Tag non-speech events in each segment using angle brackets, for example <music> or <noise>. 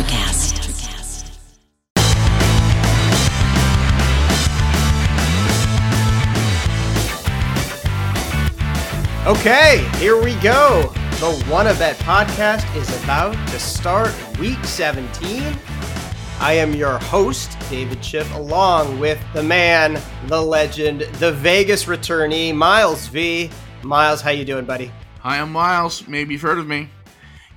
Electrocast. Okay, here we go. The Wanna Bet podcast is about to start week 17. I am your host, David Schiff, along with the man, the legend, the Vegas returnee, Miles V. Miles, how you doing, buddy? Hi, I'm Miles. Maybe you've heard of me.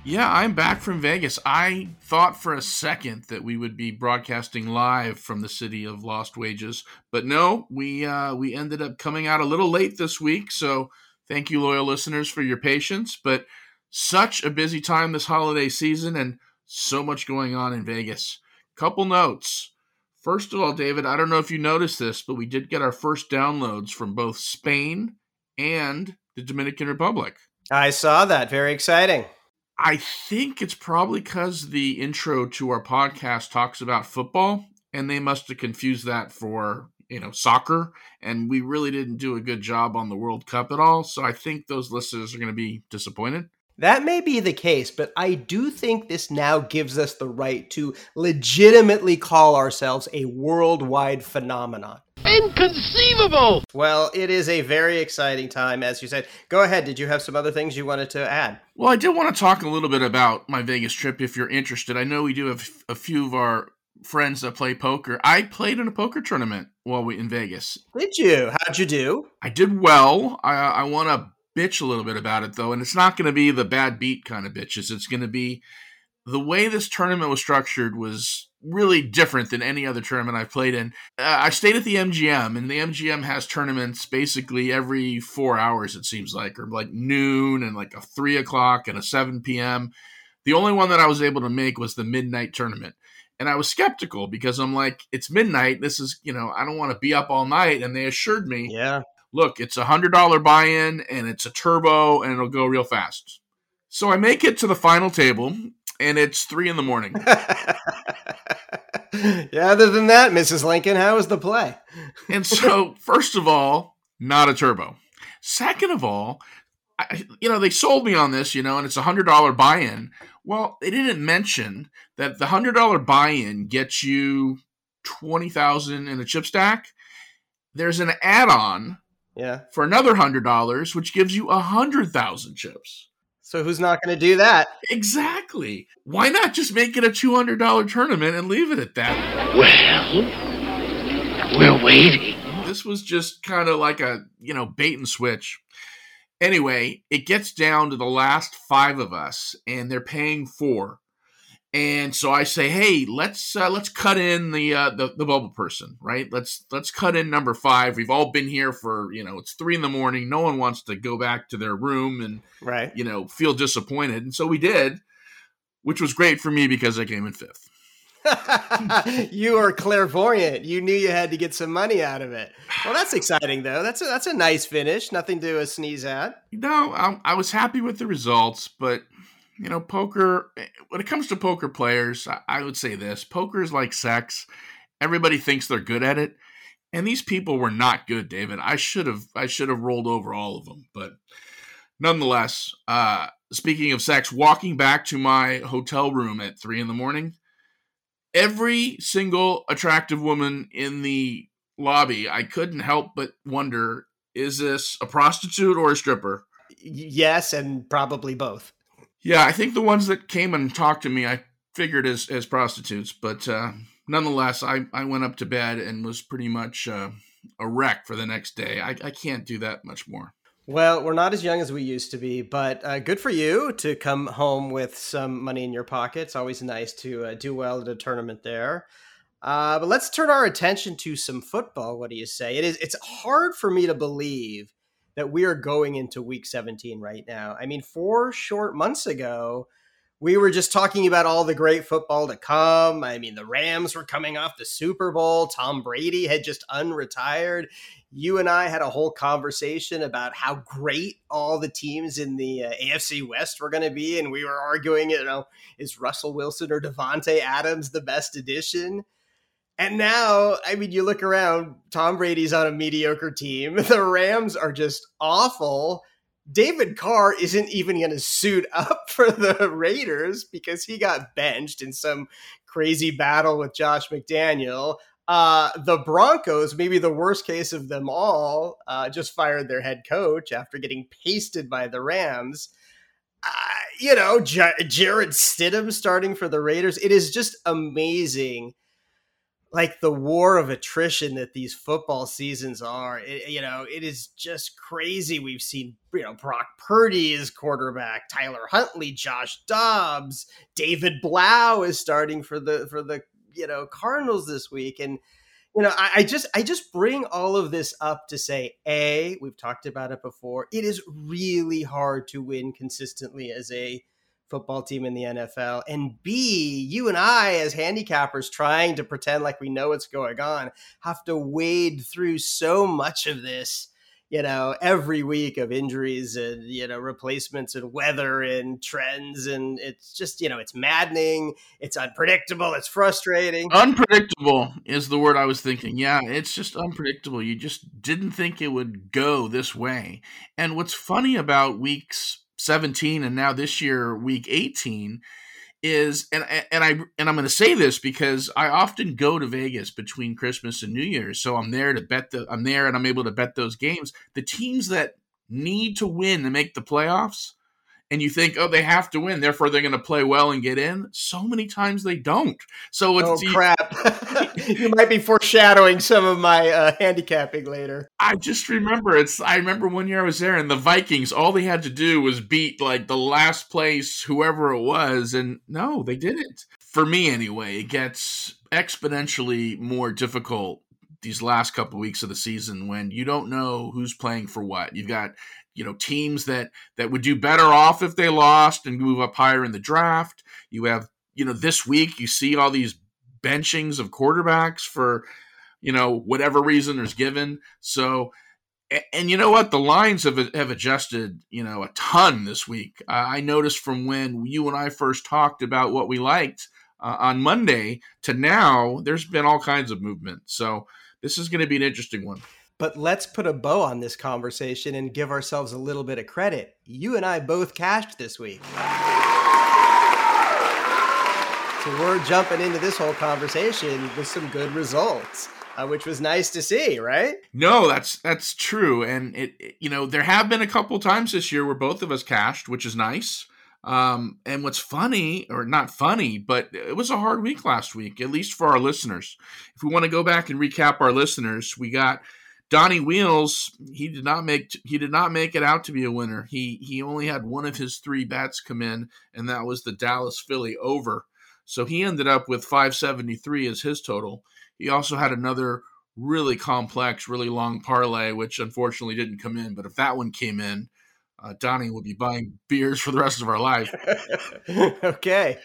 Yeah, I'm back from Vegas. I thought for a second that we would be broadcasting live from the city of lost wages, but no, we uh, we ended up coming out a little late this week. So thank you, loyal listeners, for your patience. But such a busy time this holiday season, and so much going on in Vegas. Couple notes. First of all, David, I don't know if you noticed this, but we did get our first downloads from both Spain and the Dominican Republic. I saw that. Very exciting. I think it's probably because the intro to our podcast talks about football, and they must have confused that for you know soccer, and we really didn't do a good job on the World Cup at all. So I think those listeners are going to be disappointed. That may be the case, but I do think this now gives us the right to legitimately call ourselves a worldwide phenomenon. Inconceivable! Well, it is a very exciting time, as you said. Go ahead. Did you have some other things you wanted to add? Well, I did want to talk a little bit about my Vegas trip if you're interested. I know we do have a few of our friends that play poker. I played in a poker tournament while we in Vegas. Did you? How'd you do? I did well. I, I want to bitch a little bit about it though, and it's not going to be the bad beat kind of bitches. It's going to be the way this tournament was structured was really different than any other tournament I've played in. Uh, I stayed at the MGM, and the MGM has tournaments basically every four hours, it seems like, or like noon and like a three o'clock and a 7 p.m. The only one that I was able to make was the midnight tournament. And I was skeptical because I'm like, it's midnight. This is, you know, I don't want to be up all night. And they assured me, Yeah. Look, it's a hundred dollar buy-in and it's a turbo and it'll go real fast. So I make it to the final table and it's three in the morning. <laughs> yeah, other than that, Mrs. Lincoln, how was the play? and so, <laughs> first of all, not a turbo. Second of all, I, you know, they sold me on this, you know, and it's a hundred dollar buy-in. Well, they didn't mention that the hundred dollar buy-in gets you twenty thousand in a chip stack. There's an add-on Yeah. for another hundred dollars, which gives you a hundred thousand chips. So who's not going to do that? Exactly. Why not just make it a two hundred dollar tournament and leave it at that? Well, we're waiting. This was just kind of like a you know bait and switch. Anyway, it gets down to the last five of us, and they're paying four. And so I say, hey, let's uh, let's cut in the, uh, the the bubble person, right? Let's let's cut in number five. We've all been here for you know it's three in the morning. No one wants to go back to their room and Right. you know feel disappointed, and so we did, which was great for me because I came in fifth. <laughs> you are clairvoyant. You knew you had to get some money out of it. Well, that's exciting though. That's a, that's a nice finish. Nothing to uh, sneeze at. No, I, I was happy with the results, but you know, poker. When it comes to poker players, I, I would say this: poker is like sex. Everybody thinks they're good at it, and these people were not good, David. I should have I should have rolled over all of them, but nonetheless. Uh, speaking of sex, walking back to my hotel room at three in the morning, every single attractive woman in the lobby, I couldn't help but wonder: is this a prostitute or a stripper? Yes, and probably both. Yeah, I think the ones that came and talked to me, I figured as as prostitutes, but uh, nonetheless, I I went up to bed and was pretty much uh, a wreck for the next day. I, I can't do that much more. Well, we're not as young as we used to be, but uh, good for you to come home with some money in your pocket. It's always nice to uh, do well at a tournament there. Uh, but let's turn our attention to some football. What do you say? It is. It's hard for me to believe that we are going into Week 17 right now. I mean, four short months ago, we were just talking about all the great football to come. I mean, the Rams were coming off the Super Bowl. Tom Brady had just unretired you and I had a whole conversation about how great all the teams in the uh, AFC West were going to be, and we were arguing, you know, is Russell Wilson or Davante Adams the best addition? And now, I mean, you look around, Tom Brady's on a mediocre team. <laughs> The Rams are just awful. David Carr isn't even going to suit up <laughs> for the Raiders because he got benched in some crazy battle with Josh McDaniel. Uh, the Broncos, maybe the worst case of them all, uh, just fired their head coach after getting pasted by the Rams. Uh, you know, J- Jarrett Stidham starting for the Raiders. It is just amazing like the war of attrition that these football seasons are. It, you know, it is just crazy. We've seen, you know, Brock Purdy is quarterback, Tyler Huntley, Josh Dobbs, David Blough is starting for the for the you know Cardinals this week, and you know, I, I just I just bring all of this up to say, a we've talked about it before. It is really hard to win consistently as a football team in the NFL. And B, you and I, as handicappers, trying to pretend like we know what's going on, have to wade through so much of this, you know, every week of injuries and, you know, replacements and weather and trends. And it's just, you know, it's maddening. It's unpredictable. It's frustrating. Unpredictable is the word I was thinking. Yeah, it's just unpredictable. You just didn't think it would go this way. And what's funny about weeks 17 and now this year week 18 is and and I and I'm going to say this because I often go to Vegas between Christmas and New Year's. So I'm there to bet the I'm there and I'm able to bet those games. The teams that need to win to make the playoffs and you think, oh, they have to win, therefore they're going to play well and get in. So many times they don't. So it's oh crap! <laughs> <laughs> you might be foreshadowing some of my uh, handicapping later. I just remember it's. I remember one year I was there, and the Vikings. All they had to do was beat like the last place whoever it was, and no, they didn't. For me, anyway, it gets exponentially more difficult these last couple of weeks of the season when you don't know who's playing for what. You've got you know teams that that would do better off if they lost and move up higher in the draft. You have you know this week you see all these benchings of quarterbacks for you know whatever reason there's given. So and you know what the lines have have adjusted you know a ton this week. I noticed from when you and I first talked about what we liked uh, on Monday to now, there's been all kinds of movement. So this is going to be an interesting one. But let's put a bow on this conversation and give ourselves a little bit of credit. You and I both cashed this week. So we're jumping into this whole conversation with some good results. Uh, which was nice to see, right? No, that's that's true, and it, it, you know there have been a couple times this year where both of us cashed, which is nice. Um, and what's funny, or not funny, but it was a hard week last week, at least for our listeners. If we want to go back and recap our listeners, we got Donnie Wheels, he did not make he did not make it out to be a winner. He he only had one of his three bets come in, and that was the Dallas Philly over. So he ended up with 573 as his total. He also had another really complex, really long parlay, which unfortunately didn't come in. But if that one came in, uh, Donnie would be buying beers for the rest of our life. <laughs> okay.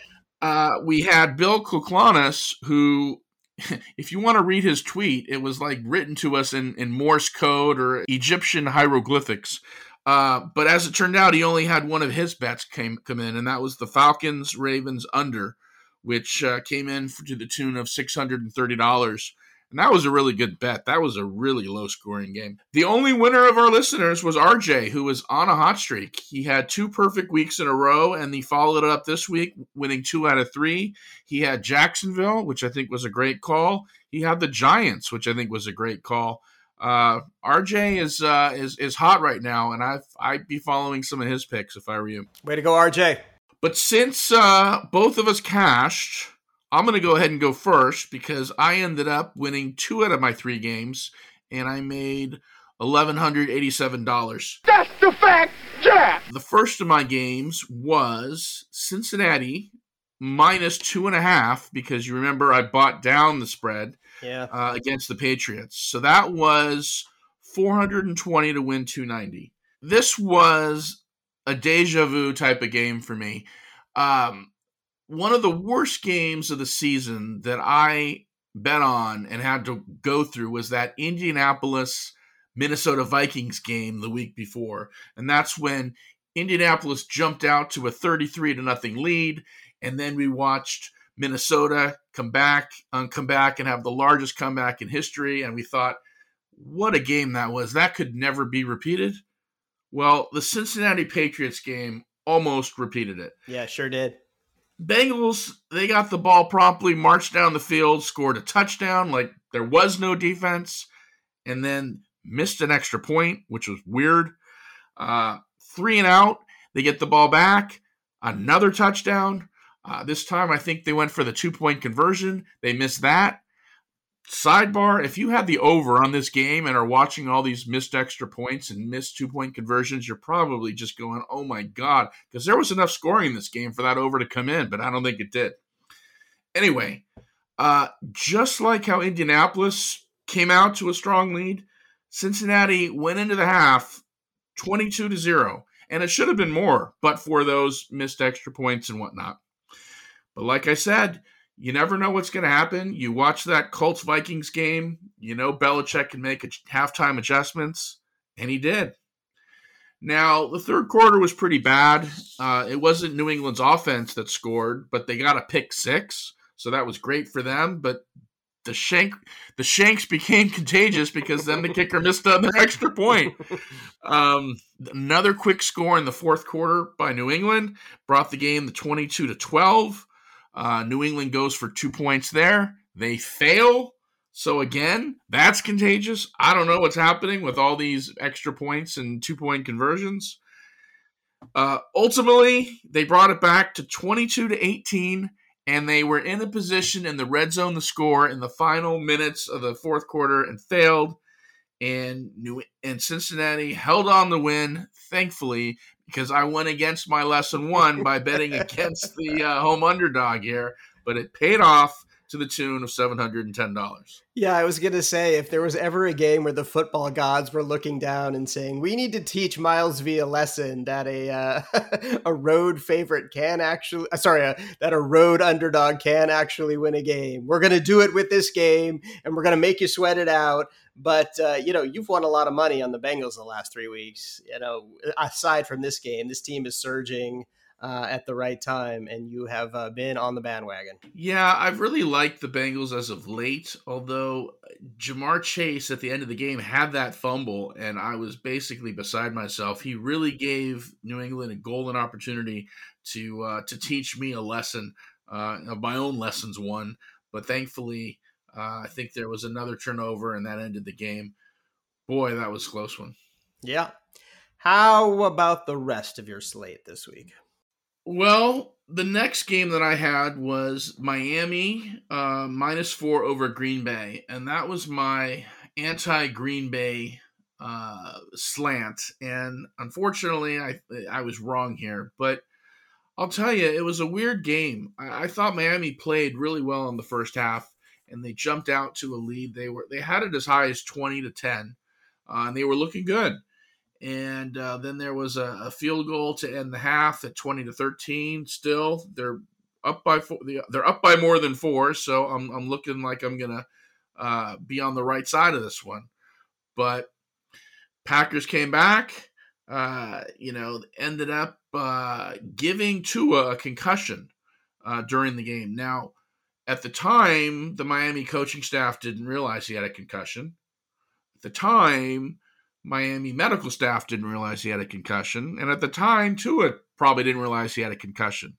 Uh, we had Bill Kuklanis, who <laughs> if you want to read his tweet, it was like written to us in, in Morse code or Egyptian hieroglyphics. Uh, but as it turned out, he only had one of his bets came come in, and that was the Falcons Ravens under, which uh, came in to the tune of six hundred and thirty dollars. And that was a really good bet. That was a really low scoring game. The only winner of our listeners was RJ, who was on a hot streak. He had two perfect weeks in a row, and he followed it up this week, winning two out of three. He had Jacksonville, which I think was a great call. He had the Giants, which I think was a great call. Uh, RJ is uh, is is hot right now, and I I'd be following some of his picks if I were you. Way to go, RJ! But since uh, both of us cashed, I'm going to go ahead and go first because I ended up winning two out of my three games and I made $1,187. That's the fact, Jack! The first of my games was Cincinnati minus two and a half because you remember I bought down the spread yeah. uh, against the Patriots. So that was 420 to win 290. This was a deja vu type of game for me. Um, one of the worst games of the season that I bet on and had to go through was that Indianapolis Minnesota Vikings game the week before. And that's when Indianapolis jumped out to a 33 to nothing lead and then we watched Minnesota come back, um, come back and have the largest comeback in history and we thought what a game that was. That could never be repeated. Well, the Cincinnati Patriots game almost repeated it. Yeah, sure did. Bengals, they got the ball promptly, marched down the field, scored a touchdown like there was no defense, and then missed an extra point, which was weird. Uh, three and out, they get the ball back, another touchdown. Uh, this time, I think they went for the two point conversion. They missed that. Sidebar if you had the over on this game and are watching all these missed extra points and missed two point conversions, you're probably just going, oh my God, because there was enough scoring in this game for that over to come in, but I don't think it did. Anyway, uh, just like how Indianapolis came out to a strong lead, Cincinnati went into the half 22 to 0, and it should have been more, but for those missed extra points and whatnot. But like I said, you never know what's going to happen. You watch that Colts Vikings game, you know Belichick can make halftime adjustments, and he did. Now, the third quarter was pretty bad. Uh, it wasn't New England's offense that scored, but they got a pick six, so that was great for them. But the shank, the shanks <laughs> became contagious because then the kicker missed an <laughs> extra point. Um, another quick score in the fourth quarter by New England brought the game to twenty-two to twelve. Uh, New England goes for two points there. They fail. So again, that's contagious. I don't know what's happening with all these extra points and two point conversions. Uh, ultimately, they brought it back to 22 to 18, and they were in a position in the red zone to score in the final minutes of the fourth quarter and failed. And New and Cincinnati held on the win, thankfully, because I went against my lesson one by betting against the uh, home underdog here, but it paid off to the tune of $710. Yeah, I was going to say if there was ever a game where the football gods were looking down and saying, "We need to teach Miles V a lesson that a uh, <laughs> a road favorite can actually uh, sorry, uh, that a road underdog can actually win a game. We're going to do it with this game and we're going to make you sweat it out." But uh, you know, you've won a lot of money on the Bengals the last 3 weeks. You know, aside from this game, this team is surging uh, at the right time, and you have uh, been on the bandwagon. Yeah, I've really liked the Bengals as of late. Although Ja'Marr Chase at the end of the game had that fumble, and I was basically beside myself. He really gave New England a golden opportunity to uh, to teach me a lesson uh, of my own lessons. One, but thankfully, uh, I think there was another turnover, and that ended the game. Boy, that was a close one. Yeah. How about the rest of your slate this week? Well, the next game that I had was Miami uh, minus four over Green Bay, and that was my anti Green Bay uh, slant. And unfortunately, I I was wrong here, but I'll tell you, it was a weird game. I, I thought Miami played really well in the first half, and they jumped out to a lead. They were they had it as high as twenty to ten, uh, and they were looking good and uh, then there was a, a, field goal to end the half at 20 to 13 still they're up by four they're up by more than four so i'm, I'm looking like i'm gonna uh, be on the right side of this one. But packers came back uh, you know ended up uh, giving Tua a concussion uh, during the game. Now at the time the miami coaching staff didn't realize he had a concussion. At the time Miami medical staff didn't realize he had a concussion. And at the time, Tua probably didn't realize he had a concussion.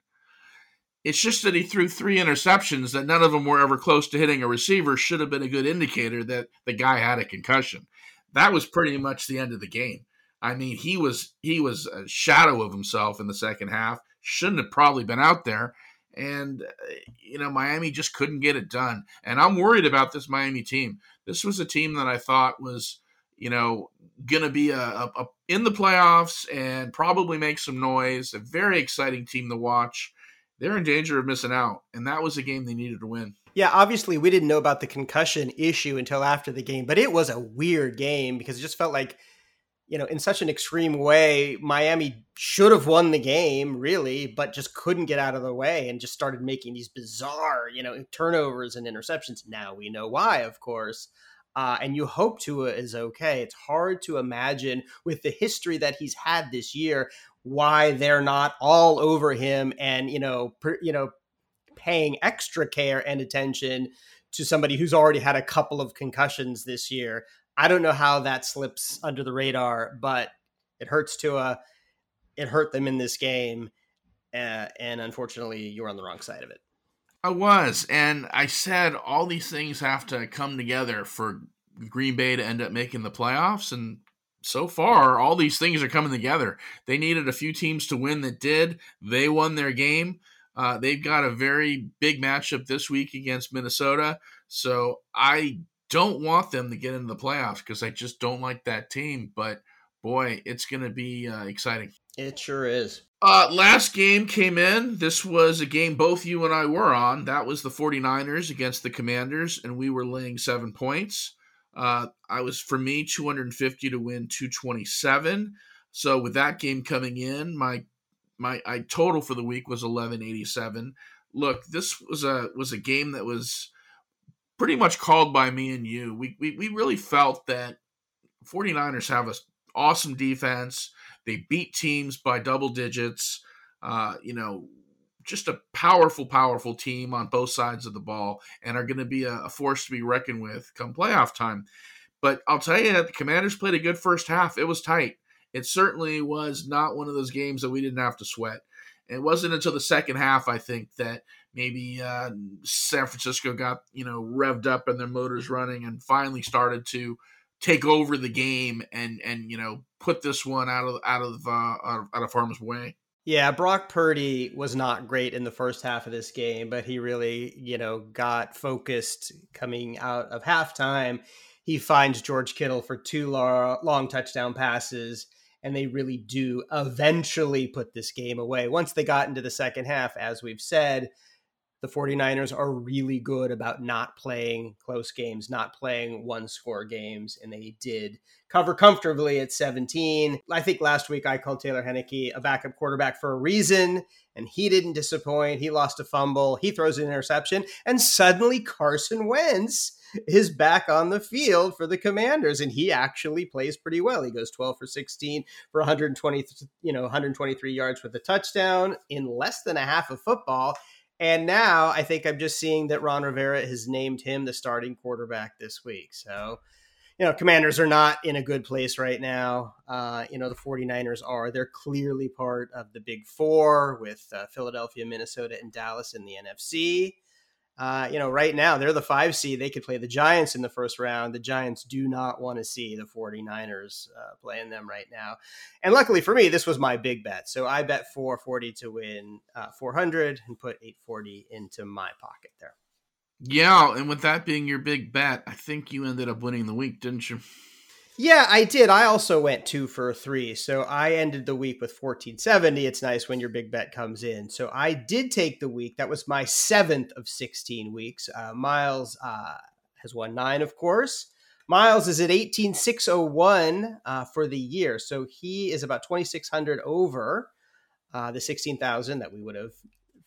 It's just that he threw three interceptions that none of them were ever close to hitting a receiver, should have been a good indicator that the guy had a concussion. That was pretty much the end of the game. I mean, he was he was a shadow of himself in the second half. Shouldn't have probably been out there. And uh, you know, Miami just couldn't get it done. And I'm worried about this Miami team. This was a team that I thought was you know, going to be a, a, a, in the playoffs and probably make some noise. A very exciting team to watch. They're in danger of missing out, and that was a game they needed to win. Yeah, obviously we didn't know about the concussion issue until after the game, but it was a weird game because it just felt like, you know, in such an extreme way, Miami should have won the game, really, but just couldn't get out of the way and just started making these bizarre, you know, turnovers and interceptions. Now we know why, of course uh, and you hope Tua is okay. It's hard to imagine with the history that he's had this year why they're not all over him and you know per, you know paying extra care and attention to somebody who's already had a couple of concussions this year. I don't know how that slips under the radar, but It hurts Tua. It hurt them in this game, uh, and unfortunately, you were on the wrong side of it. I was, and I said all these things have to come together for Green Bay to end up making the playoffs, and so far, all these things are coming together. They needed a few teams to win that did. They won their game. Uh, they've got a very big matchup this week against Minnesota. So I don't want them to get into the playoffs because I just don't like that team. But boy, it's going to be uh, exciting. It sure is. Uh, last game came in. This was a game both you and I were on. That was the 49ers against the Commanders, and we were laying seven points. Uh, I was, for me, 250 to win 227. So with that game coming in, my my I total for the week was 1187. Look, this was a was a game that was pretty much called by me and you. We we, we really felt that 49ers have a awesome defense. They beat teams by double digits. Uh, you know, just a powerful, powerful team on both sides of the ball and are going to be a, a, force to be reckoned with come playoff time. But I'll tell you that the Commanders played a good first half. It was tight. It certainly was not one of those games that we didn't have to sweat. It wasn't until the second half, I think, that maybe uh, San Francisco got you know revved up and their motors running and finally started to take over the game and and you know put this one out of out of uh, out of harm's way. Yeah, Brock Purdy was not great in the first half of this game, but he really, you know, got focused coming out of halftime. He finds George Kittle for two long touchdown passes, and they really do eventually put this game away. Once they got into the second half, as we've said, the 49ers are really good about not playing close games, not playing one score games, and they did cover comfortably at 17. I think last week I called Taylor Heinicke a backup quarterback for a reason, and he didn't disappoint. He lost a fumble, he throws an interception, and suddenly Carson Wentz is back on the field for the Commanders, and he actually plays pretty well. He goes 12 for 16 for 120, you know, 123 yards with a touchdown in less than a half of football and now I think I'm just seeing that Ron Rivera has named him the starting quarterback this week. So, you know, commanders are not in a good place right now. Uh, you know, the 49ers are. They're clearly part of the big four with uh, Philadelphia, Minnesota, and Dallas in the NFC uh, you know, right now they're the five seed. They could play the Giants in the first round. The Giants do not want to see the 49ers uh, playing them right now. And luckily for me, this was my big bet. So I bet 440 to win uh, 400 and put 840 into my pocket there. Yeah. And with that being your big bet, I think you ended up winning the week, didn't you? Yeah, I did. I also went two for three. So I ended the week with 1470. It's nice when your big bet comes in. So I did take the week. That was my seventh of 16 weeks. Uh, Miles uh, has won nine, of course. Miles is at 18601 uh, for the year. So he is about 2,600 over uh, the 16,000 that we would have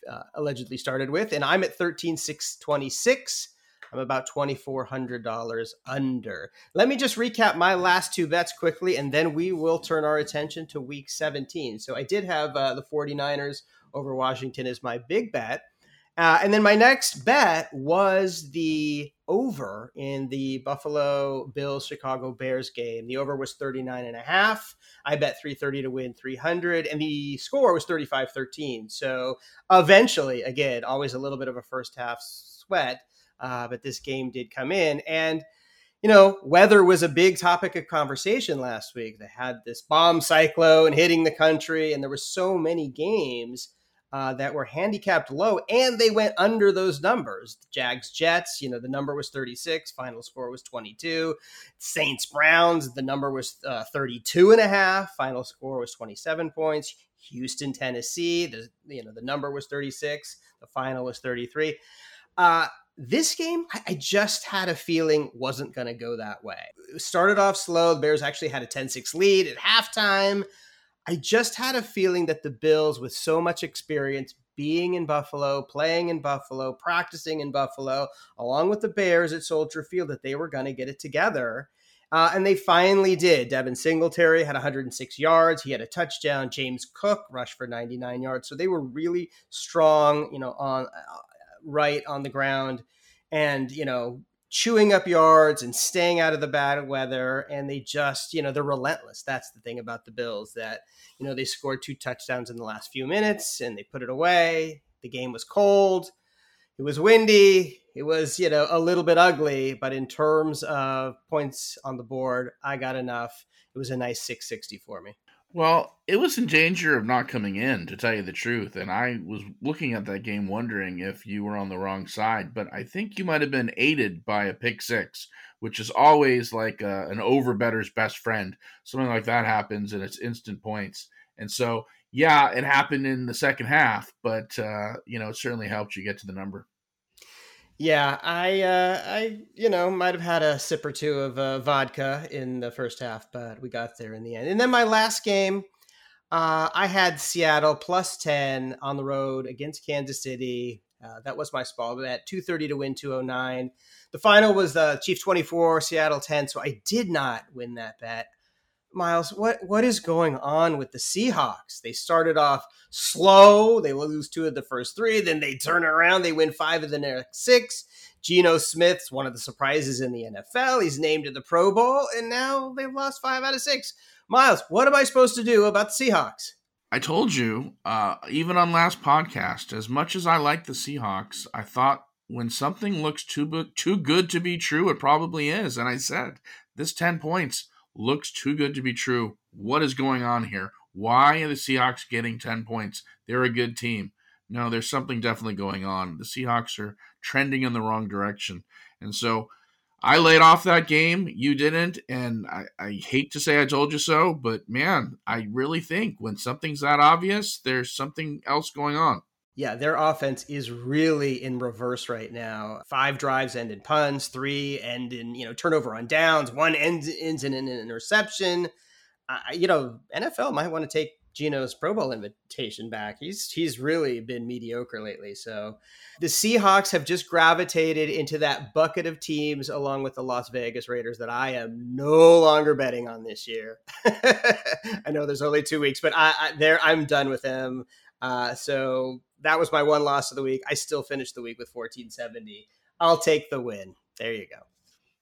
uh, allegedly started with. And I'm at 13,626. I'm about $2,400 under. Let me just recap my last two bets quickly, and then we will turn our attention to week 17. So I did have uh, the 49ers over Washington as my big bet. Uh, and then my next bet was the over in the Buffalo Bills Chicago Bears game. The over was 39 and a half. I bet 330 to win 300 and the score was 35-13. So eventually again, always a little bit of a first half sweat uh, but this game did come in. And, you know, weather was a big topic of conversation last week. They had this bomb cyclone hitting the country, and there were so many games uh, that were handicapped low, and they went under those numbers. Jags Jets, you know, the number was 36, final score was 22. Saints Browns, the number was uh, 32 and a half, final score was 27 points. Houston, Tennessee, the you know the number was 36, the final was 33. Uh, this game, I just had a feeling wasn't going to go that way. It started off slow. The Bears actually had a 10 6 lead at halftime. I just had a feeling that the Bills, with so much experience being in Buffalo, playing in Buffalo, practicing in Buffalo, along with the Bears at Soldier Field, that they were going to get it together. Uh, and they finally did. Devin Singletary had 106 yards. He had a touchdown. James Cook rushed for 99 yards. So they were really strong, you know, on right on the ground. And, you know, chewing up yards and staying out of the bad weather. And they just, you know, they're relentless. That's the thing about the Bills that, you know, they scored two touchdowns in the last few minutes and they put it away. The game was cold. It was windy. It was, you know, a little bit ugly, but in terms of points on the board, I got enough. It was a nice 660 for me. Well, it was in danger of not coming in, to tell you the truth. And I was looking at that game wondering if you were on the wrong side. But I think you might have been aided by a pick six, which is always like a, an over better's best friend. Something like that happens and it's instant points. And so, yeah, it happened in the second half, but, uh, you know, it certainly helped you get to the number. Yeah, I, uh, I, you know, might have had a sip or two of uh, vodka in the first half, but we got there in the end. And then my last game, uh, I had Seattle plus ten on the road against Kansas City. Uh, that was my small bet, two thirty to win, two oh nine. The final was the Chiefs twenty four, Seattle ten. So I did not win that bet. Miles, what what is going on with the Seahawks? They started off slow. They lose two of the first three, then they turn around. They win five of the next six. Geno Smith's one of the surprises in the NFL. He's named to the Pro Bowl, and now they've lost five out of six. Miles, what am I supposed to do about the Seahawks? I told you, uh, even on last podcast, as much as I like the Seahawks, I thought when something looks too too good to be true, it probably is. And I said, this ten points looks too good to be true. What is going on here? Why are the Seahawks getting 10 points? They're a good team. No, there's something definitely going on. The Seahawks are trending in the wrong direction. And so I laid off that game. You didn't. And I, I hate to say I told you so, but man, I really think when something's that obvious, there's something else going on. Yeah, their offense is really in reverse right now. Five drives end in punts, three end in you know turnover on downs, one ends ends in an interception. Uh, you know, NFL might want to take Geno's Pro Bowl invitation back. He's he's really been mediocre lately. So the Seahawks have just gravitated into that bucket of teams along with the Las Vegas Raiders that I am no longer betting on this year. <laughs> I know there's only two weeks, but I, I there I'm done with them. Uh, so that was my one loss of the week. I still finished the week with 1470. I'll take the win. There you go.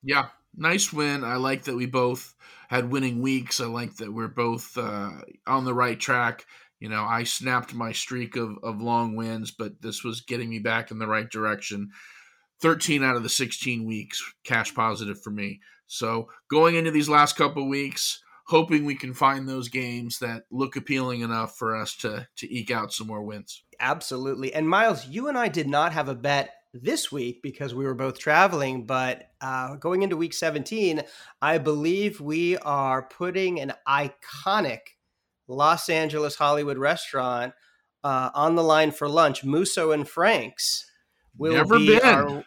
Yeah, nice win. I like that we both had winning weeks. I like that we're both uh, on the right track. You know, I snapped my streak of, of long wins, but this was getting me back in the right direction. 13 out of the 16 weeks cash positive for me. So going into these last couple weeks, hoping we can find those games that look appealing enough for us to to eke out some more wins. Absolutely. And Miles, you and I did not have a bet this week because we were both traveling, but uh, going into week 17, I believe we are putting an iconic Los Angeles Hollywood restaurant uh, on the line for lunch. Musso and Frank's will Never be been. our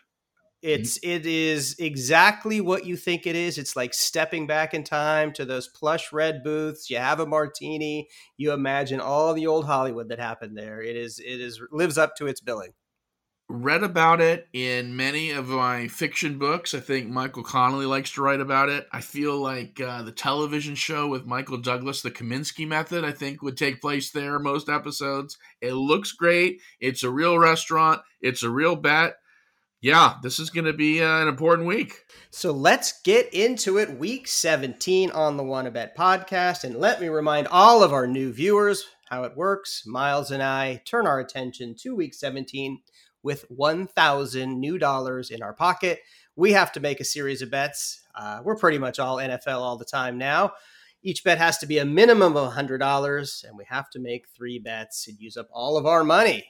it's it is exactly what you think it is. It's like stepping back in time to those plush red booths. You have a martini. You imagine all the old Hollywood that happened there. It is it is lives up to its billing. Read about it in many of my fiction books. I think Michael Connelly likes to write about it. I feel like uh, the television show with Michael Douglas, The Kominsky Method, I think would take place there most episodes. It looks great. It's a real restaurant. It's a real bet yeah, this is going to be uh, an important week. So let's get into it. Week 17 on the Wanna Bet podcast. And let me remind all of our new viewers how it works. Miles and I turn our attention to week 17 with 1,000 new dollars in our pocket. We have to make a series of bets. Uh, we're pretty much all NFL all the time now. Each bet has to be a minimum of $100, and we have to make three bets and use up all of our money.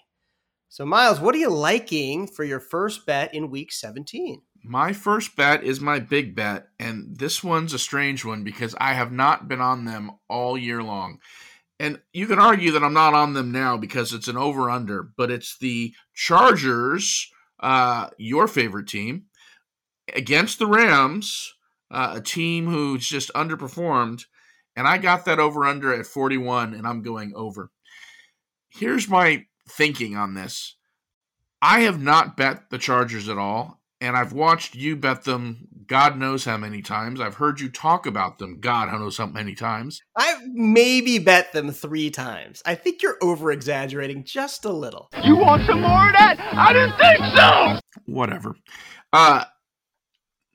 So, Miles, what are you liking for your first bet in week 17? My first bet is my big bet, and this one's a strange one because I have not been on them all year long. And you can argue that I'm not on them now because it's an over under, but it's the Chargers, uh, your favorite team, against the Rams, uh, a team who's just underperformed. And I got that over under at 41, and I'm going over. Here's my thinking on this. I have not bet the Chargers at all, and I've watched you bet them God knows how many times. I've heard you talk about them God knows how many times. I've maybe bet them three times. I think you're over exaggerating just a little. You want some more of that? I didn't think so! Whatever. Uh,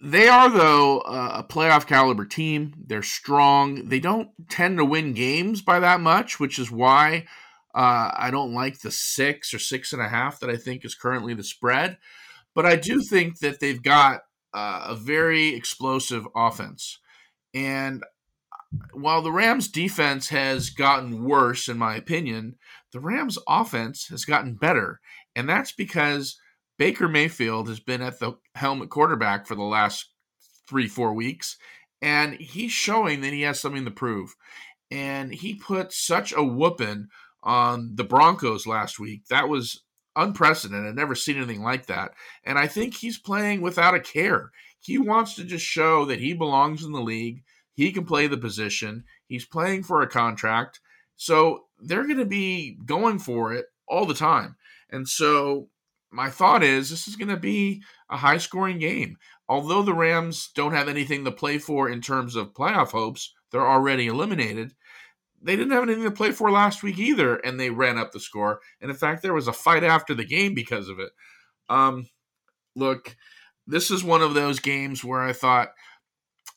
They are, though, uh, a playoff caliber team. They're strong. They don't tend to win games by that much, which is why uh, I don't like the six or six and a half that I think is currently the spread. But I do think that they've got uh, a very explosive offense. And while the Rams defense has gotten worse, in my opinion, the Rams offense has gotten better. And that's because Baker Mayfield has been at the helm at quarterback for the last three, four weeks. And he's showing that he has something to prove. And he put such a whooping on the Broncos last week. That was unprecedented. I've never seen anything like that. And I think he's playing without a care. He wants to just show that he belongs in the league. He can play the position. He's playing for a contract. So they're going to be going for it all the time. And so my thought is this is going to be a high scoring game. Although the Rams don't have anything to play for in terms of playoff hopes, they're already eliminated they didn't have anything to play for last week either, and they ran up the score. And in fact, there was a fight after the game because of it. Um, look, this is one of those games where I thought,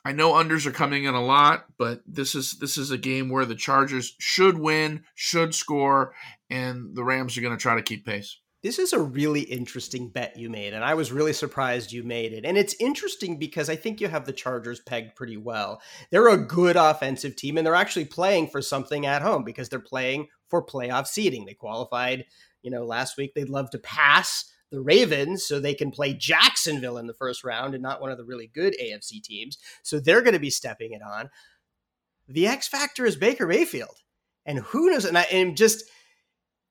I know unders are coming in a lot, but this is this is a game where the Chargers should win, should score, and the Rams are going to try to keep pace. This is a really interesting bet you made, and I was really surprised you made it. And it's interesting because I think you have the Chargers pegged pretty well. They're a good offensive team, and they're actually playing for something at home because they're playing for playoff seeding. They qualified, you know, last week. They'd love to pass the Ravens so they can play Jacksonville in the first round and not one of the really good AFC teams. So they're going to be stepping it on. The X factor is Baker Mayfield. And who knows? And I am just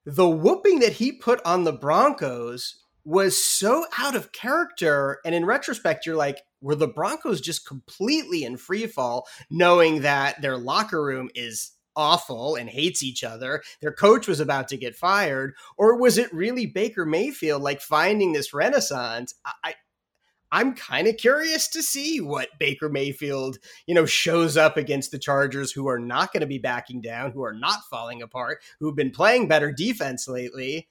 the whooping that he put on the Broncos was so out of character. And in retrospect, you're like, were the Broncos just completely in free fall, knowing that their locker room is awful and hates each other? Their coach was about to get fired. Or was it really Baker Mayfield like finding this renaissance? I, I'm kind of curious to see what Baker Mayfield, you know, shows up against the Chargers who are not going to be backing down, who are not falling apart, who've been playing better defense lately.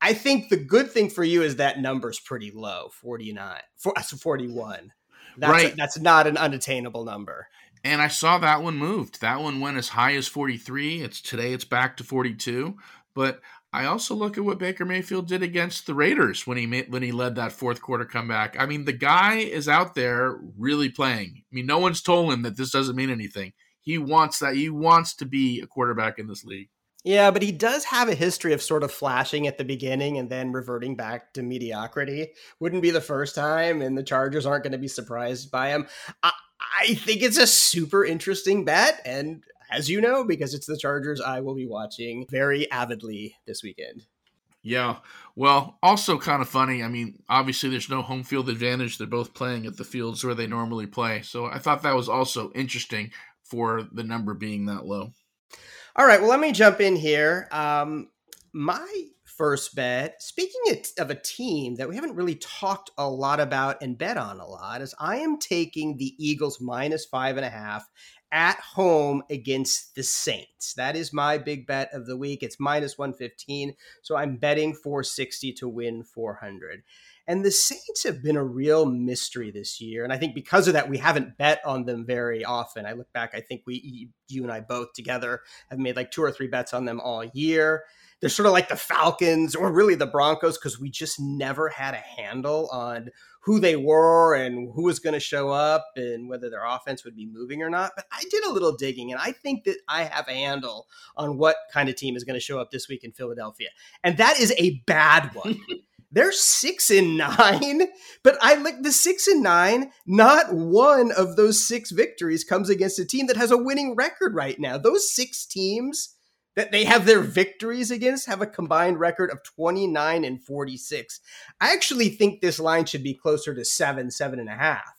I think the good thing for you is that number's pretty low, 49, uh, 41. That's right. A, that's not an unattainable number. And I saw that one moved. That one went as high as 43. It's today it's back to 42, but I also look at what Baker Mayfield did against the Raiders when he made, when he led that fourth quarter comeback. I mean, the guy is out there really playing. I mean, no one's told him that this doesn't mean anything. He wants that. He wants to be a quarterback in this league. Yeah, but he does have a history of sort of flashing at the beginning and then reverting back to mediocrity. Wouldn't be the first time, and the Chargers aren't going to be surprised by him. I, I think it's a super interesting bet, and as you know, because it's the Chargers I will be watching very avidly this weekend. Yeah. Well, also kind of funny. I mean, obviously there's no home field advantage. They're both playing at the fields where they normally play. So I thought that was also interesting for the number being that low. All right. Well, let me jump in here. Um, my first bet, speaking of a team that we haven't really talked a lot about and bet on a lot, is I am taking the Eagles minus five and a half at home against the Saints. That is my big bet of the week. It's minus 115. So I'm betting 460 to win 400. And the Saints have been a real mystery this year. And I think because of that, we haven't bet on them very often. I look back, I think we, you and I both together, have made like two or three bets on them all year. They're sort of like the Falcons or really the Broncos because we just never had a handle on who they were and who was going to show up and whether their offense would be moving or not. But I did a little digging and I think that I have a handle on what kind of team is going to show up this week in Philadelphia. And that is a bad one. <laughs> They're six and nine, but I like the six and nine. Not one of those six victories comes against a team that has a winning record right now. Those six teams that they have their victories against have a combined record of 29 and 46. I actually think this line should be closer to seven, seven and a half.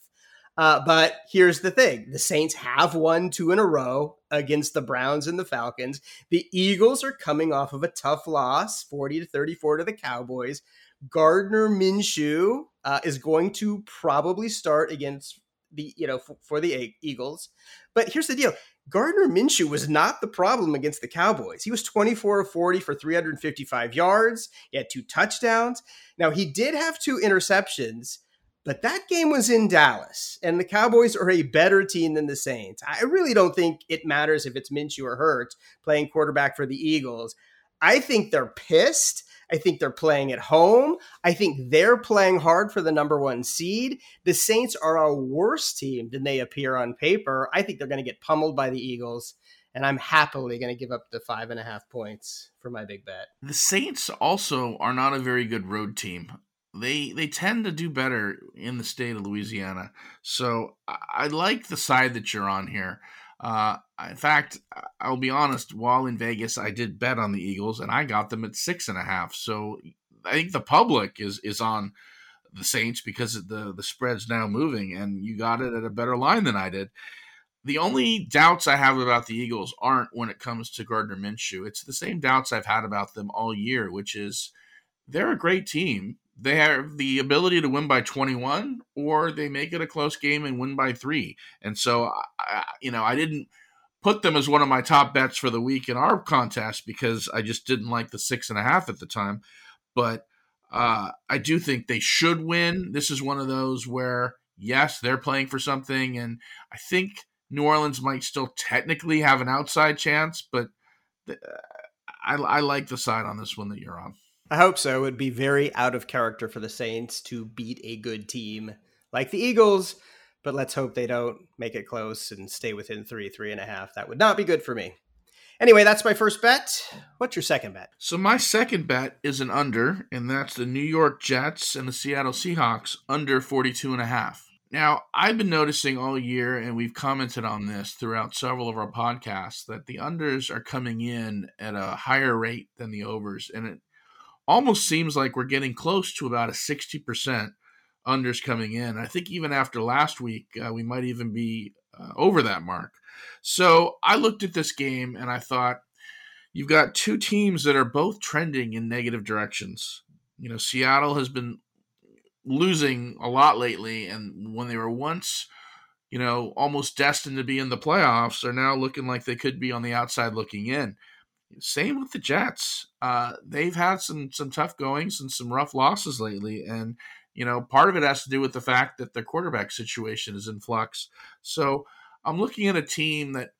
Uh, but here's the thing the Saints have won two in a row against the Browns and the Falcons. The Eagles are coming off of a tough loss, 40 to 34 to the Cowboys. Gardner Minshew uh, is going to probably start against the, you know, for, for the Eagles. But here's the deal Gardner Minshew was not the problem against the Cowboys. He was 24 of 40 for 355 yards. He had two touchdowns. Now, he did have two interceptions, But that game was in Dallas, and the Cowboys are a better team than the Saints. I really don't think it matters if it's Minshew or Hurts playing quarterback for the Eagles. I think they're pissed. I think they're playing at home. I think they're playing hard for the number one seed. The Saints are a worse team than they appear on paper. I think they're going to get pummeled by the Eagles, and I'm happily going to give up the five and a half points for my big bet. The Saints also are not a very good road team they they tend to do better in the state of Louisiana. So I, I like the side that you're on here. Uh, in fact, I'll be honest. While in Vegas, I did bet on the Eagles, and I got them at six and a half. So I think the public is is on the Saints because the the spread's now moving, and you got it at a better line than I did. The only doubts I have about the Eagles aren't when it comes to Gardner Minshew. It's the same doubts I've had about them all year, which is they're a great team they have the ability to win by 21 or they make it a close game and win by three. And so, I, you know, I didn't put them as one of my top bets for the week in our contest because I just didn't like the six and a half at the time. But uh, I do think they should win. This is one of those where, yes, they're playing for something. And I think New Orleans might still technically have an outside chance, but the, I, I like the side on this one that you're on. I hope so. It would be very out of character for the Saints to beat a good team like the Eagles, but let's hope they don't make it close and stay within three, three and a half. That would not be good for me. Anyway, that's my first bet. What's your second bet? So my second bet is an under, and that's the New York Jets and the Seattle Seahawks under 42 and a half. Now, I've been noticing all year, and we've commented on this throughout several of our podcasts, that the unders are coming in at a higher rate than the overs. And it almost seems like we're getting close to about a 60% unders coming in. I think even after last week, uh, we might even be uh, over that mark. So I looked at this game and I thought, you've got two teams that are both trending in negative directions. You know, Seattle has been losing a lot lately, and when they were once, you know, almost destined to be in the playoffs, are now looking like they could be on the outside looking in. Same with the Jets. Uh, they've had some some tough goings and some rough losses lately, and you know part of it has to do with the fact that the quarterback situation is in flux. So I'm looking at a team that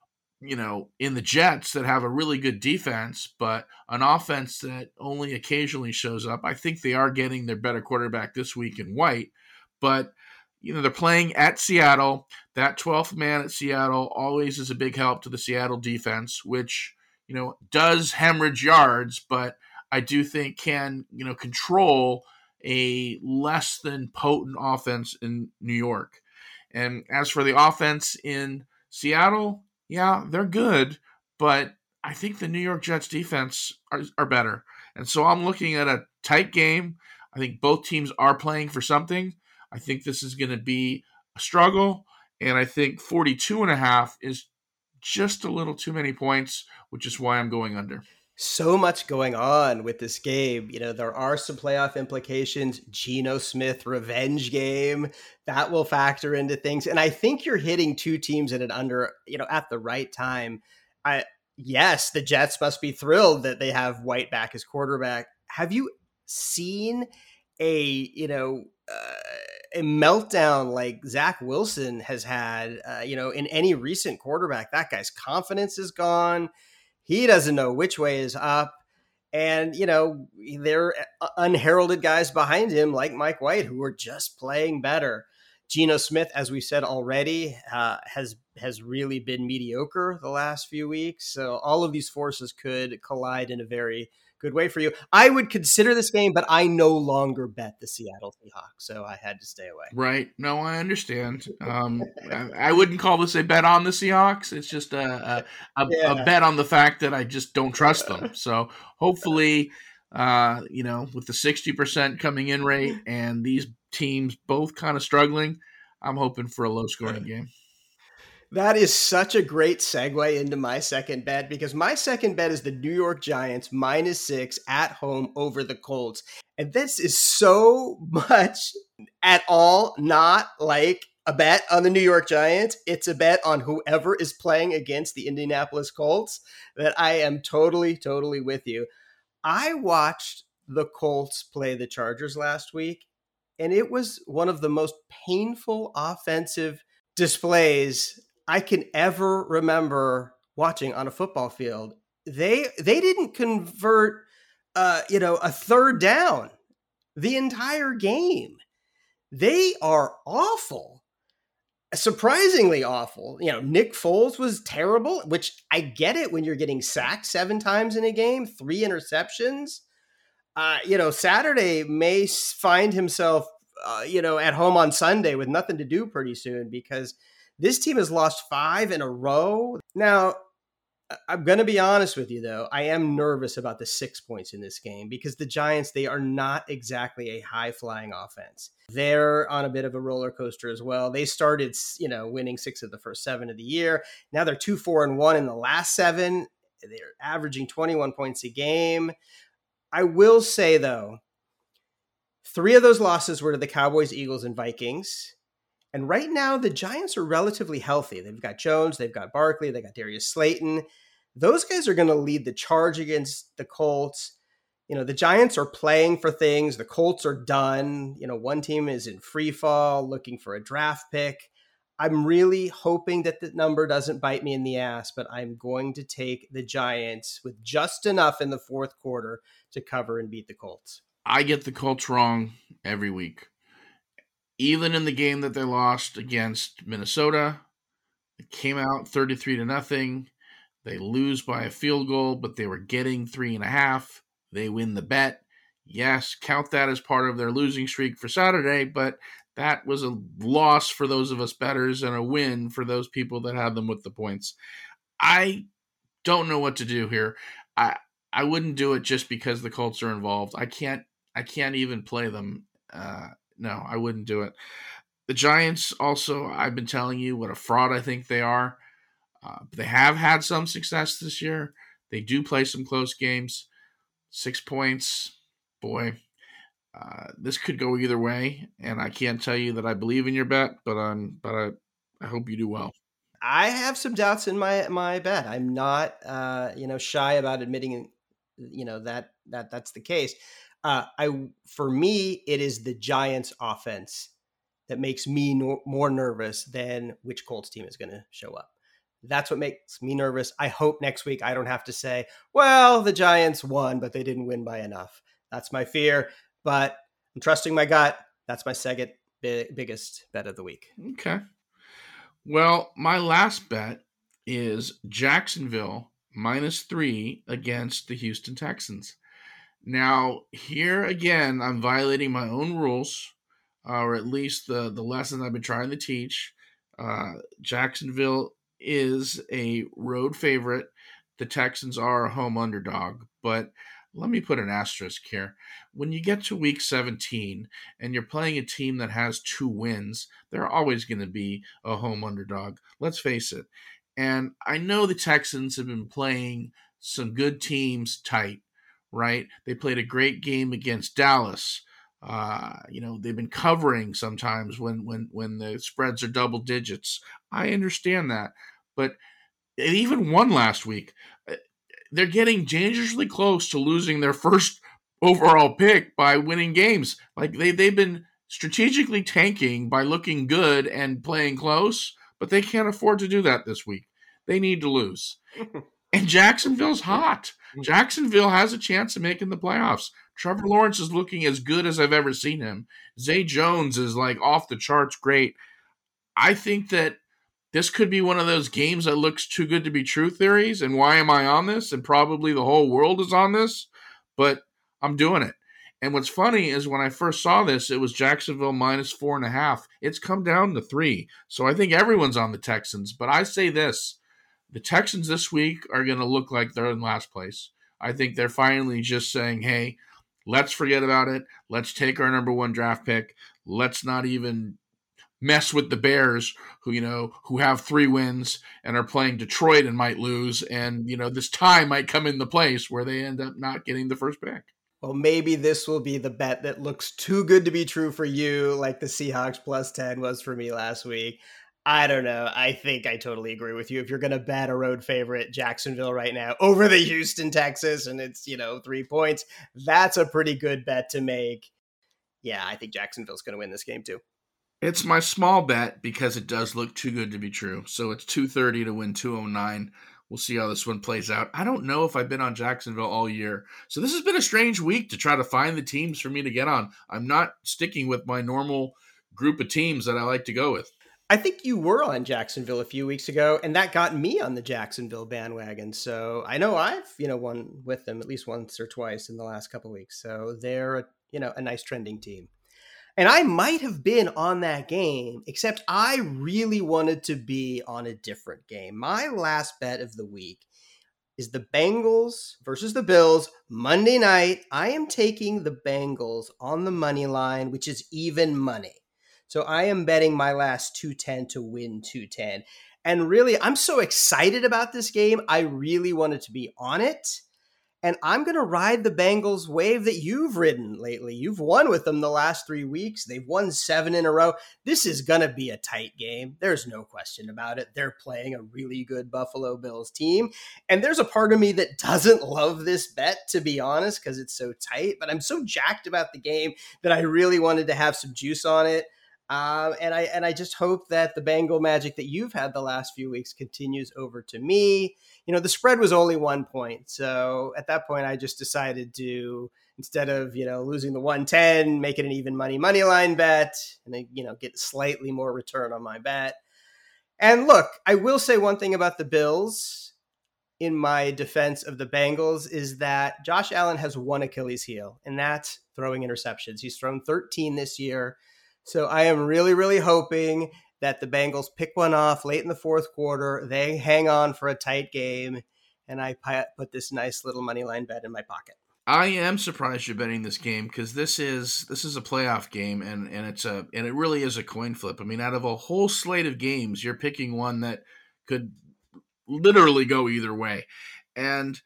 you know in the Jets that have a really good defense, but an offense that only occasionally shows up. I think they are getting their better quarterback this week in White, but you know they're playing at Seattle. That 12th man at Seattle always is a big help to the Seattle defense, which you know, does hemorrhage yards, but I do think can, you know, control a less than potent offense in New York. And as for the offense in Seattle, yeah, they're good, but I think the New York Jets defense are, are better. And so I'm looking at a tight game. I think both teams are playing for something. I think this is going to be a struggle. And I think 42 and a half is just a little too many points, which is why I'm going under. So much going on with this game. You know, there are some playoff implications. Geno Smith revenge game that will factor into things. And I think you're hitting two teams at an under, you know, at the right time. I yes, the Jets must be thrilled that they have White back as quarterback. Have you seen a, you know, uh, a meltdown like Zach Wilson has had, uh, you know, in any recent quarterback. That guy's confidence is gone. He doesn't know which way is up. And, you know, there are unheralded guys behind him like Mike White who are just playing better. Geno Smith, as we said already, uh, has has really been mediocre the last few weeks. So all of these forces could collide in a very good way for you. I would consider this game, but I no longer bet the Seattle Seahawks, so I had to stay away. Right? No, I understand. Um, I, I, wouldn't call this a bet on the Seahawks. It's just a a, a, yeah. a, bet on the fact that I just don't trust them. So hopefully, uh, you know, with the sixty percent coming in rate and these teams both kind of struggling, I'm hoping for a low scoring <laughs> game. That is such a great segue into my second bet because my second bet is the New York Giants minus six at home over the Colts. And this is so much at all not like a bet on the New York Giants. It's a bet on whoever is playing against the Indianapolis Colts that I am totally, totally with you. I watched the Colts play the Chargers last week and it was one of the most painful offensive displays I can ever remember watching on a football field. They they didn't convert uh, you know, a third down the entire game. They are awful. Surprisingly awful. You know, Nick Foles was terrible, which I get it when you're getting sacked seven times in a game, three interceptions. Uh, you know, Saturday may find himself, uh, you know, at home on Sunday with nothing to do pretty soon because this team has lost five in a row. Now, I'm going to be honest with you, though. I am nervous about the six points in this game because the Giants, they are not exactly a high flying offense. They're on a bit of a roller coaster as well. They started, you know, winning six of the first seven of the year. Now they're two, four, and one in the last seven. They're averaging 21 points a game. I will say, though, three of those losses were to the Cowboys, Eagles, and Vikings. And right now, the Giants are relatively healthy. They've got Jones, they've got Barkley, they got Darius Slayton. Those guys are going to lead the charge against the Colts. You know, the Giants are playing for things. The Colts are done. You know, one team is in free fall looking for a draft pick. I'm really hoping that the number doesn't bite me in the ass, but I'm going to take the Giants with just enough in the fourth quarter to cover and beat the Colts. I get the Colts wrong every week even in the game that they lost against Minnesota, it came out 33 to nothing. They lose by a field goal, but they were getting three and a half. They win the bet. Yes, count that as part of their losing streak for Saturday, but that was a loss for those of us betters and a win for those people that had them with the points. I don't know what to do here. I I wouldn't do it just because the Colts are involved. I can't I can't even play them uh, no, I wouldn't do it. The Giants also, I've been telling you what a fraud I think they are. Uh, they have had some success this year. They do play some close games. Six points, boy, uh, this could go either way. And I can't tell you that I believe in your bet, but I'm, but I, I hope you do well. I have some doubts in my my bet. I'm not, uh, you know, shy about admitting, you know, that that that's the case. Uh, I for me, it is the Giants' offense that makes me no, more nervous than which Colts team is going to show up. That's what makes me nervous. I hope next week I don't have to say, "Well, the Giants won, but they didn't win by enough." That's my fear, but I'm trusting my gut. That's my second big, biggest bet of the week. Okay. Well, my last bet is Jacksonville minus three against the Houston Texans. Now, here again, I'm violating my own rules, uh, or at least the, the lesson I've been trying to teach. Uh, Jacksonville is a road favorite. The Texans are a home underdog, but let me put an asterisk here. When you get to week 17 and you're playing a team that has two wins, they're always going to be a home underdog. Let's face it. And I know the Texans have been playing some good teams tight right? They played a great game against Dallas. Uh, you know, they've been covering sometimes when when when the spreads are double digits. I understand that, but they even won last week. Uh, they're getting dangerously close to losing their <laughs> first overall pick by winning games. Like they they've been strategically tanking by looking good and playing close, but they can't afford to do that this week. They need to lose. <laughs> And Jacksonville's hot. Mm. Jacksonville has a chance of making the playoffs. Trevor Lawrence is looking as good as I've ever seen him. Zay Jones is like off the charts great. I think that this could be one of those games that looks too good to be true theories. And why am I on this? And probably the whole world is on this, but I'm doing it. And what's funny is when I first saw this, it was Jacksonville minus four and a half. It's come down to three. So I think everyone's on the Texans. But I say this the Texans this week are going to look like they're in last place. I think they're finally just saying, hey, let's forget about it. Let's take our number one draft pick. Let's not even mess with the Bears, who, you know, who have three wins and are playing Detroit and might lose. And, you know, this tie might come in the place where they end up not getting the first pick. Well, maybe this will be the bet that looks too good to be true for you, like the Seahawks plus 10 was for me last week. I don't know. I think I totally agree with you. If you're going to bet a road favorite, Jacksonville right now <laughs> over the Houston, Texas, and it's, you know, three points, that's a pretty good bet to make. yeah, I think Jacksonville's going to win this game too. It's my small bet because it does look too good to be true. So it's 230 to win 209. We'll see how this one plays out. I don't know if I've been on Jacksonville all year. So this has been a strange week to try to find the teams for me to get on. I'm not sticking with my normal group of teams that I like to go with. I think you were on Jacksonville a few weeks ago, and that got me on the Jacksonville bandwagon. So I know I've you know won with them at least once or twice in the last couple weeks. So they're a, you know a nice trending team. And I might have been on that game, except I really wanted to be on a different game. My last bet of the week is the Bengals versus the Bills Monday night. I am taking the Bengals on the money line, which is even money. So I am betting my last 210 to win 210. And really, I'm so excited about this game. I really wanted to be on it. And I'm going to ride the Bengals wave that you've ridden lately. You've won with them the last three weeks. They've won seven in a row. This is going to be a tight game. There's no question about it. They're playing a really good Buffalo Bills team. And there's a part of me that doesn't love this bet, to be honest, because it's so tight. But I'm so jacked about the game that I really wanted to have some juice on it. Um, and I and I just hope that the Bengal magic that you've had the last few weeks continues over to me. You know, the spread was only one point, so at that point, I just decided to instead of you know losing the one ten, make it an even money money line bet, and then you know get slightly more return on my bet. And look, I will say one thing about the Bills in my defense of the Bengals is that Josh Allen has one Achilles heel, and that's throwing interceptions. He's thrown 13 this year. So I am really, really hoping that the Bengals pick one off late in the fourth quarter. They hang on for a tight game, and I put this nice little money line bet in my pocket. I am surprised you're betting this game because this is this is a playoff game and and it's a and it really is a coin flip. I mean, out of a whole slate of games, you're picking one that could literally go either way. And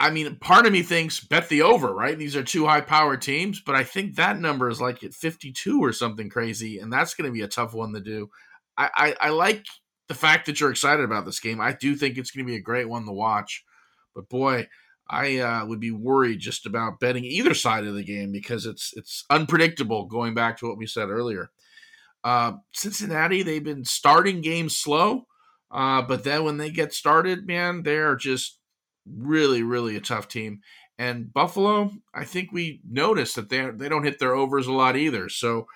I mean, part of me thinks bet the over, right? These are two high powered teams, but I think that number is like at 52 or something crazy, and that's going to be a tough one to do. I, I, I, like the fact that you're excited about this game. I do think it's going to be a great one to watch, but boy, I uh, would be worried just about betting either side of the game because it's it's unpredictable. Going back to what we said earlier, uh, Cincinnati they've been starting games slow, uh, but then when they get started, man, they're just really, really a tough team. And Buffalo, I think we noticed that they they don't hit their overs a lot either. So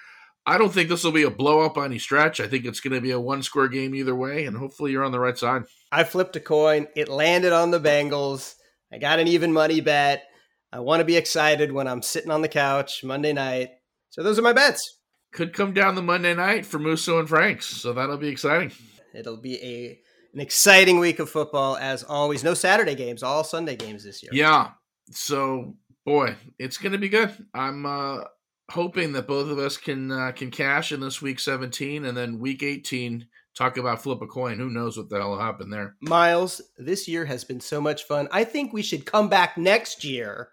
I don't think this will be a blow up on any stretch. I think it's going to be a one score game either way, and hopefully you're on the right side. I flipped a coin. It landed on the Bengals. I got an even money bet. I want to be excited when I'm sitting on the couch Monday night. So those are my bets. Could come down the Monday night for Musso and Franks. So that'll be exciting. It'll be a an exciting week of football as always. No Saturday games, all Sunday games this year. Yeah. So, boy, it's going to be good. I'm uh, hoping that both of us can uh, can cash in this week 17 and then week 18 talk about flip a coin. Who knows what the hell happened there? Miles, this year has been so much fun. I think we should come back next year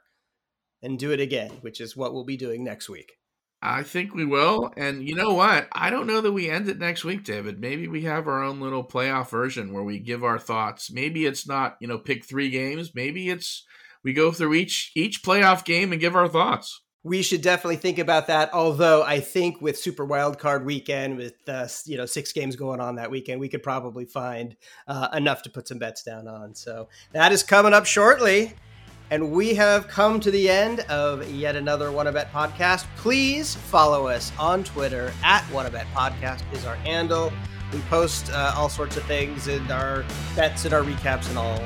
and do it again, which is what we'll be doing next week. I think we will. And you know what? I don't know that we end it next week, David. Maybe we have our own little playoff version where we give our thoughts. Maybe it's not, you know, pick three games. Maybe it's we go through each each playoff game and give our thoughts. We should definitely think about that. Although I think with Super Wild Card Weekend, with uh, you know six games going on that weekend, we could probably find uh, enough to put some bets down on. So that is coming up shortly. And we have come to the end of yet another WannaBet podcast. Please follow us on Twitter at WannaBet Podcast is our handle. We post uh, all sorts of things and our bets and our recaps and all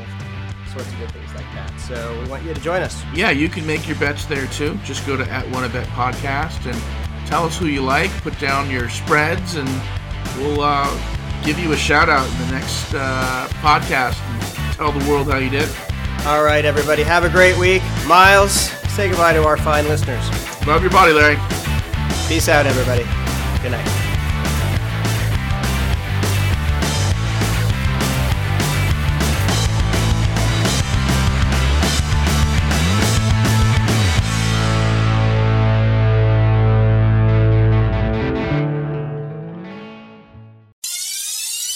sorts of good things like that. So we want you to join us. Yeah, you can make your bets there too. Just go to at WannaBet Podcast and tell us who you like. Put down your spreads, and we'll uh, give you a shout out in the next uh, podcast and tell the world how you did. All right, everybody. Have a great week. Miles, say goodbye to our fine listeners. Love your body, Larry. Peace out, everybody. Good night.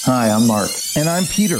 Hi, I'm Mark. And I'm Peter.